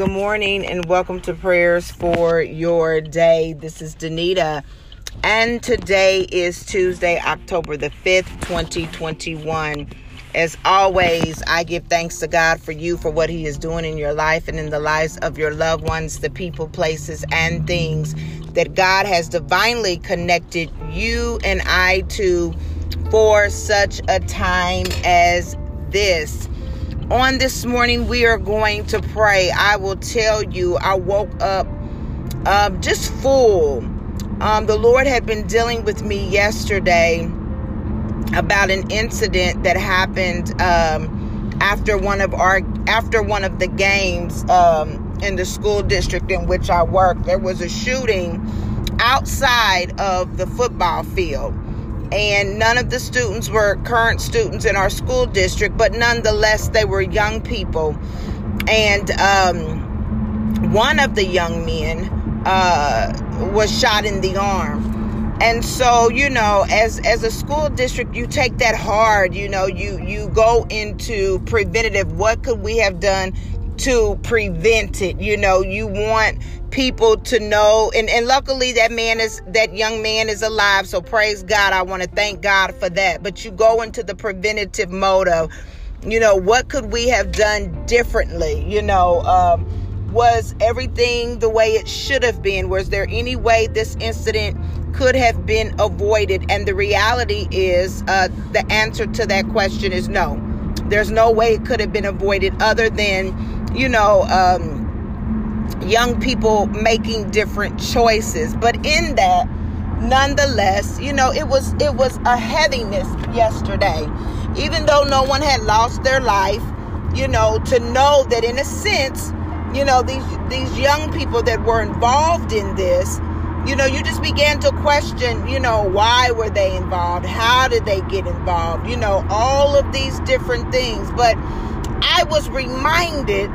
good morning and welcome to prayers for your day. This is Danita, and today is Tuesday, October the 5th, 2021. As always, I give thanks to God for you for what He is doing in your life and in the lives of your loved ones, the people, places, and things that God has divinely connected you and I to for such a time as this on this morning we are going to pray. I will tell you i woke up um, just full. Um, the lord had been dealing with me yesterday about an incident that happened um, after one of our after one of the games um, in the school district in which i work. There was a shooting outside of the football field and none of the students were current students in our school district, but nonetheless, they were young people. And um, one of the young men uh, was shot in the arm. And so, you know, as as a school district, you take that hard. You know, you you go into preventative. What could we have done to prevent it? You know, you want people to know and, and luckily that man is that young man is alive so praise god. I want to thank god for that. But you go into the preventative mode of you know what could we have done differently you know? Um, was everything the way it should have been? Was there any way this incident could have been avoided? And the reality is uh, the answer to that question is no. There's no way it could have been avoided other than you know um, young people making different choices. But in that, nonetheless, you know, it was it was a heaviness yesterday. Even though no one had lost their life, you know, to know that in a sense, you know, these these young people that were involved in this, you know, you just began to question, you know, why were they involved? How did they get involved? You know, all of these different things. But I was reminded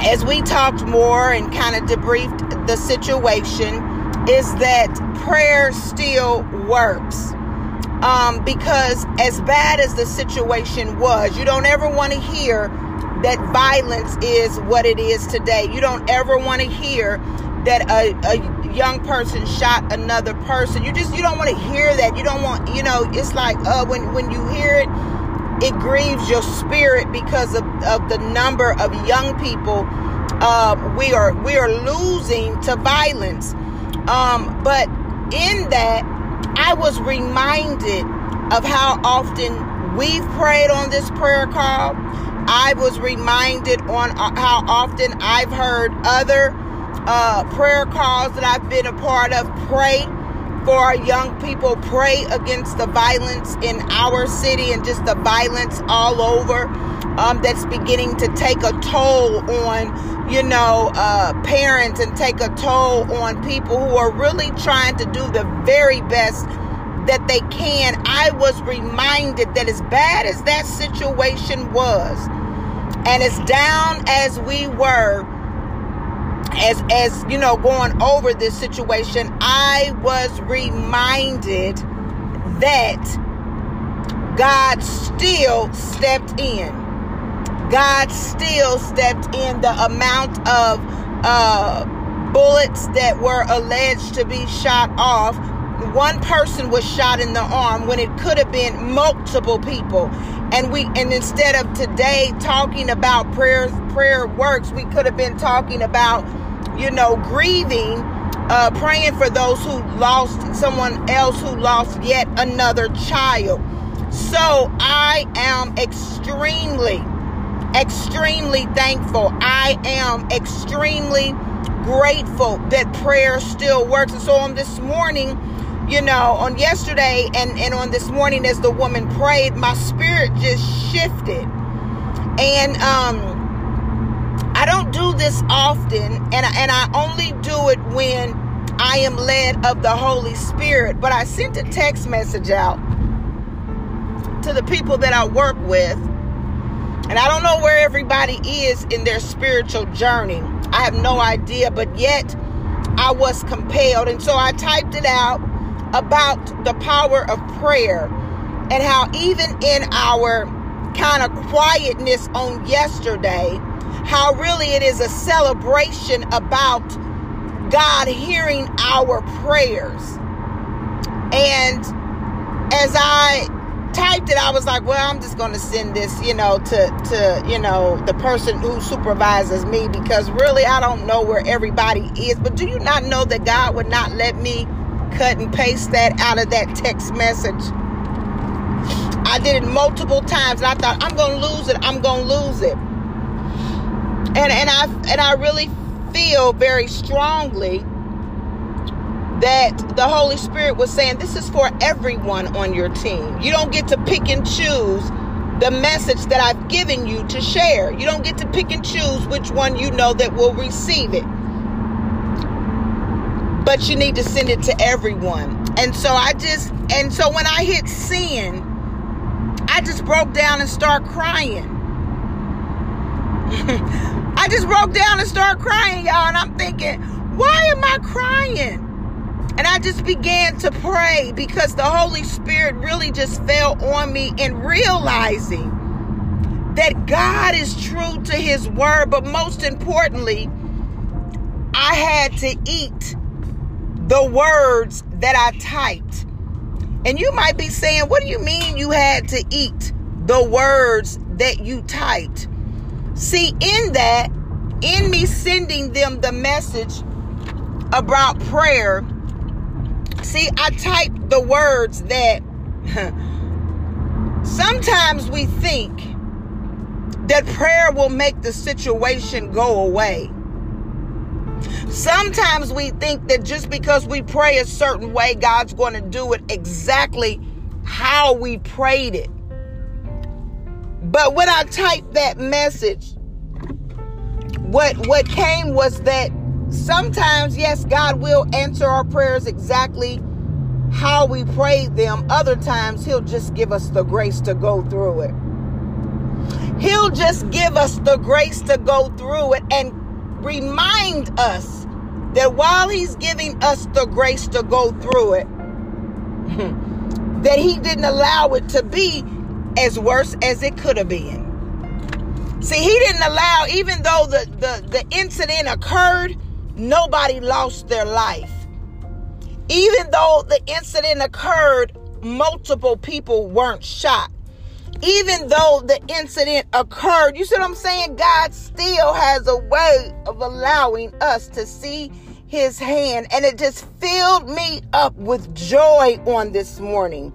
as we talked more and kind of debriefed the situation, is that prayer still works. Um, because as bad as the situation was, you don't ever want to hear that violence is what it is today. You don't ever want to hear that a, a young person shot another person. You just you don't want to hear that. You don't want you know. It's like uh, when when you hear it it grieves your spirit because of, of the number of young people uh, we are we are losing to violence. Um, but in that, I was reminded of how often we've prayed on this prayer call. I was reminded on uh, how often I've heard other uh, prayer calls that I've been a part of pray for our young people, pray against the violence in our city and just the violence all over um, that's beginning to take a toll on, you know, uh, parents and take a toll on people who are really trying to do the very best that they can. I was reminded that as bad as that situation was, and as down as we were, as as you know going over this situation i was reminded that god still stepped in. God still stepped in the amount of uh, bullets that were alleged to be shot off. One person was shot in the arm when it could have been multiple people. And we and instead of today talking about prayer prayer works we could have been talking about you know, grieving, uh, praying for those who lost someone else who lost yet another child. So I am extremely, extremely thankful. I am extremely grateful that prayer still works. And so on this morning, you know, on yesterday and, and on this morning as the woman prayed, my spirit just shifted. And um I don't do this often, and I, and I only do it when I am led of the Holy Spirit. But I sent a text message out to the people that I work with, and I don't know where everybody is in their spiritual journey. I have no idea, but yet I was compelled, and so I typed it out about the power of prayer and how even in our kind of quietness on yesterday how really it is a celebration about God hearing our prayers. And as I typed it, I was like, well, I'm just going to send this, you know, to, to, you know, the person who supervises me because really I don't know where everybody is. But do you not know that God would not let me cut and paste that out of that text message? I did it multiple times and I thought I'm going to lose it. I'm going to lose it. And and I and I really feel very strongly that the Holy Spirit was saying this is for everyone on your team. You don't get to pick and choose the message that I've given you to share. You don't get to pick and choose which one you know that will receive it. But you need to send it to everyone. And so I just and so when I hit send, I just broke down and started crying. I just broke down and started crying, y'all, and I'm thinking, why am I crying? And I just began to pray because the Holy Spirit really just fell on me in realizing that God is true to his word, but most importantly, I had to eat the words that I typed. And you might be saying, What do you mean you had to eat the words that you typed? See, in that, in me sending them the message about prayer, see, I typed the words that sometimes we think that prayer will make the situation go away. Sometimes we think that just because we pray a certain way, God's going to do it exactly how we prayed it. But when I typed that message, what what came was that sometimes yes, God will answer our prayers exactly how we prayed them. Other times he'll just give us the grace to go through it. He'll just give us the grace to go through it and remind us that while he's giving us the grace to go through it, that he didn't allow it to be as worse as it could have been. See, he didn't allow, even though the, the, the incident occurred, nobody lost their life. Even though the incident occurred, multiple people weren't shot. Even though the incident occurred, you see what I'm saying? God still has a way of allowing us to see his hand. And it just filled me up with joy on this morning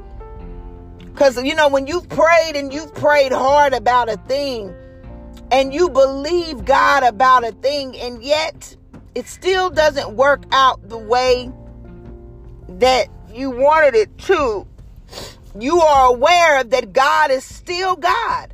because, you know, when you've prayed and you've prayed hard about a thing and you believe God about a thing, and yet it still doesn't work out the way that you wanted it to, you are aware that God is still God.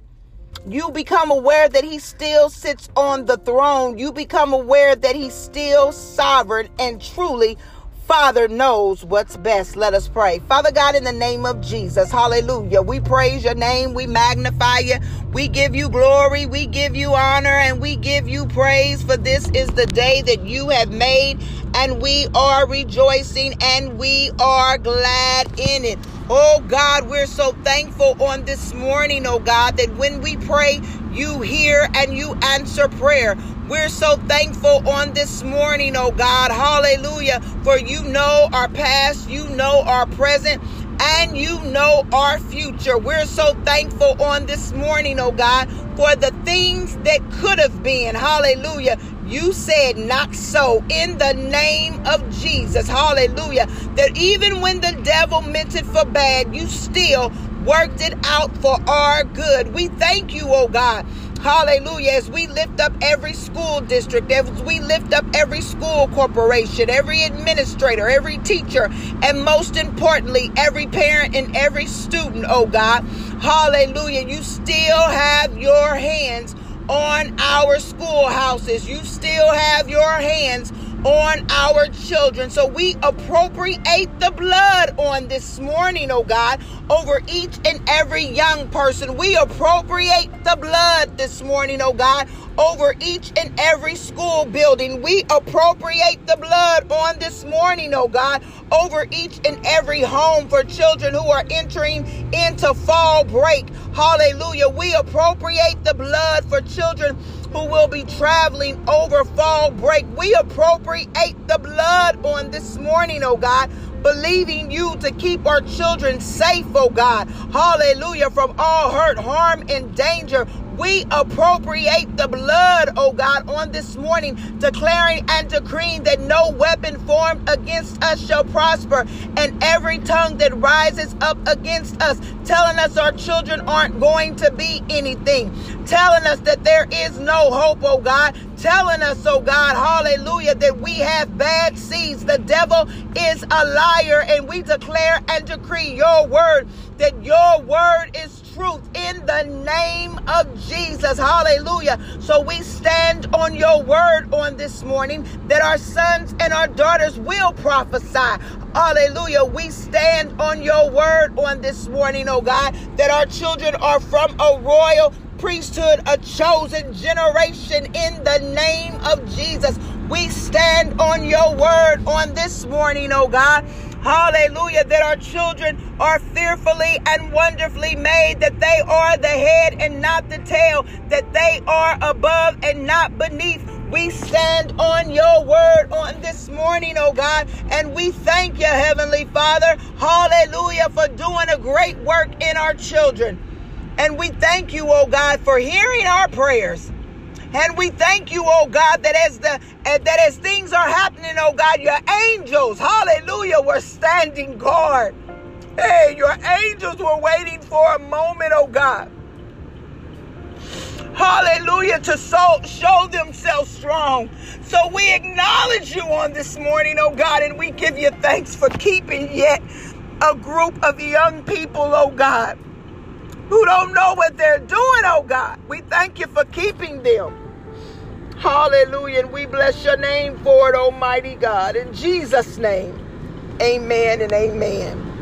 You become aware that He still sits on the throne. You become aware that He's still sovereign and truly Father knows what's best. Let us pray. Father God, in the name of Jesus, hallelujah. We praise your name. We magnify you. We give you glory. We give you honor and we give you praise for this is the day that you have made and we are rejoicing and we are glad in it. Oh God, we're so thankful on this morning, oh God, that when we pray, you hear and you answer prayer. We're so thankful on this morning, oh God. Hallelujah. For you know our past, you know our present, and you know our future. We're so thankful on this morning, oh God, for the things that could have been. Hallelujah. You said not so in the name of Jesus. Hallelujah. That even when the devil meant it for bad, you still worked it out for our good. We thank you, oh God Hallelujah. As we lift up every school district, as we lift up every school corporation, every administrator, every teacher, and most importantly, every parent and every student, oh God. Hallelujah. You still have your hands on our schoolhouses. You still have your hands on our children. So we appropriate the blood on this morning, oh God, over each and every young person. We appropriate the blood this morning, oh God, over each and every school building. We appropriate the blood on this morning, oh God, over each and every home for children who are entering into fall break. Hallelujah. We appropriate the blood for children who will be traveling over fall break. We appropriate the blood on this morning, oh God believing you to keep our children safe, oh God. Hallelujah. From all hurt, harm, and danger. We appropriate the blood, oh God, on this morning, declaring and decreeing that no weapon formed against us shall prosper, and every tongue that rises up against us, telling us our children aren't going to be anything, telling us that there is no hope, oh God, telling us, oh God, hallelujah, that we have bad seeds. The devil is a liar, and we declare and decree your word that your word is truth in the name of Jesus. Hallelujah. So we stand on your word on this morning that our sons and our daughters will prophesy. Hallelujah. We stand on your word on this morning, oh God, that our children are from a royal priesthood, a chosen generation in the name of Jesus. We stand on your word on this morning, oh God. Hallelujah. That our children are fearfully and wonderfully made, that they are the head and not the tail, that they are above and not beneath. We stand on your word on this morning, oh God, and we thank you, Heavenly Father. Hallelujah, for doing a great work in our children. And we thank you, oh God, for hearing our prayers. And we thank you, oh God, that as the eh, that as things are happening, oh God, your angels, hallelujah, were standing guard. Hey, your angels were waiting for a moment, oh God. Hallelujah, to so, show themselves strong. So we acknowledge you on this morning, oh God, and we give you thanks for keeping yet a group of young people, oh God, who don't know what they're doing, oh God. We thank you for keeping them. Hallelujah. And we bless your name for it, Almighty God. In Jesus' name, amen and amen.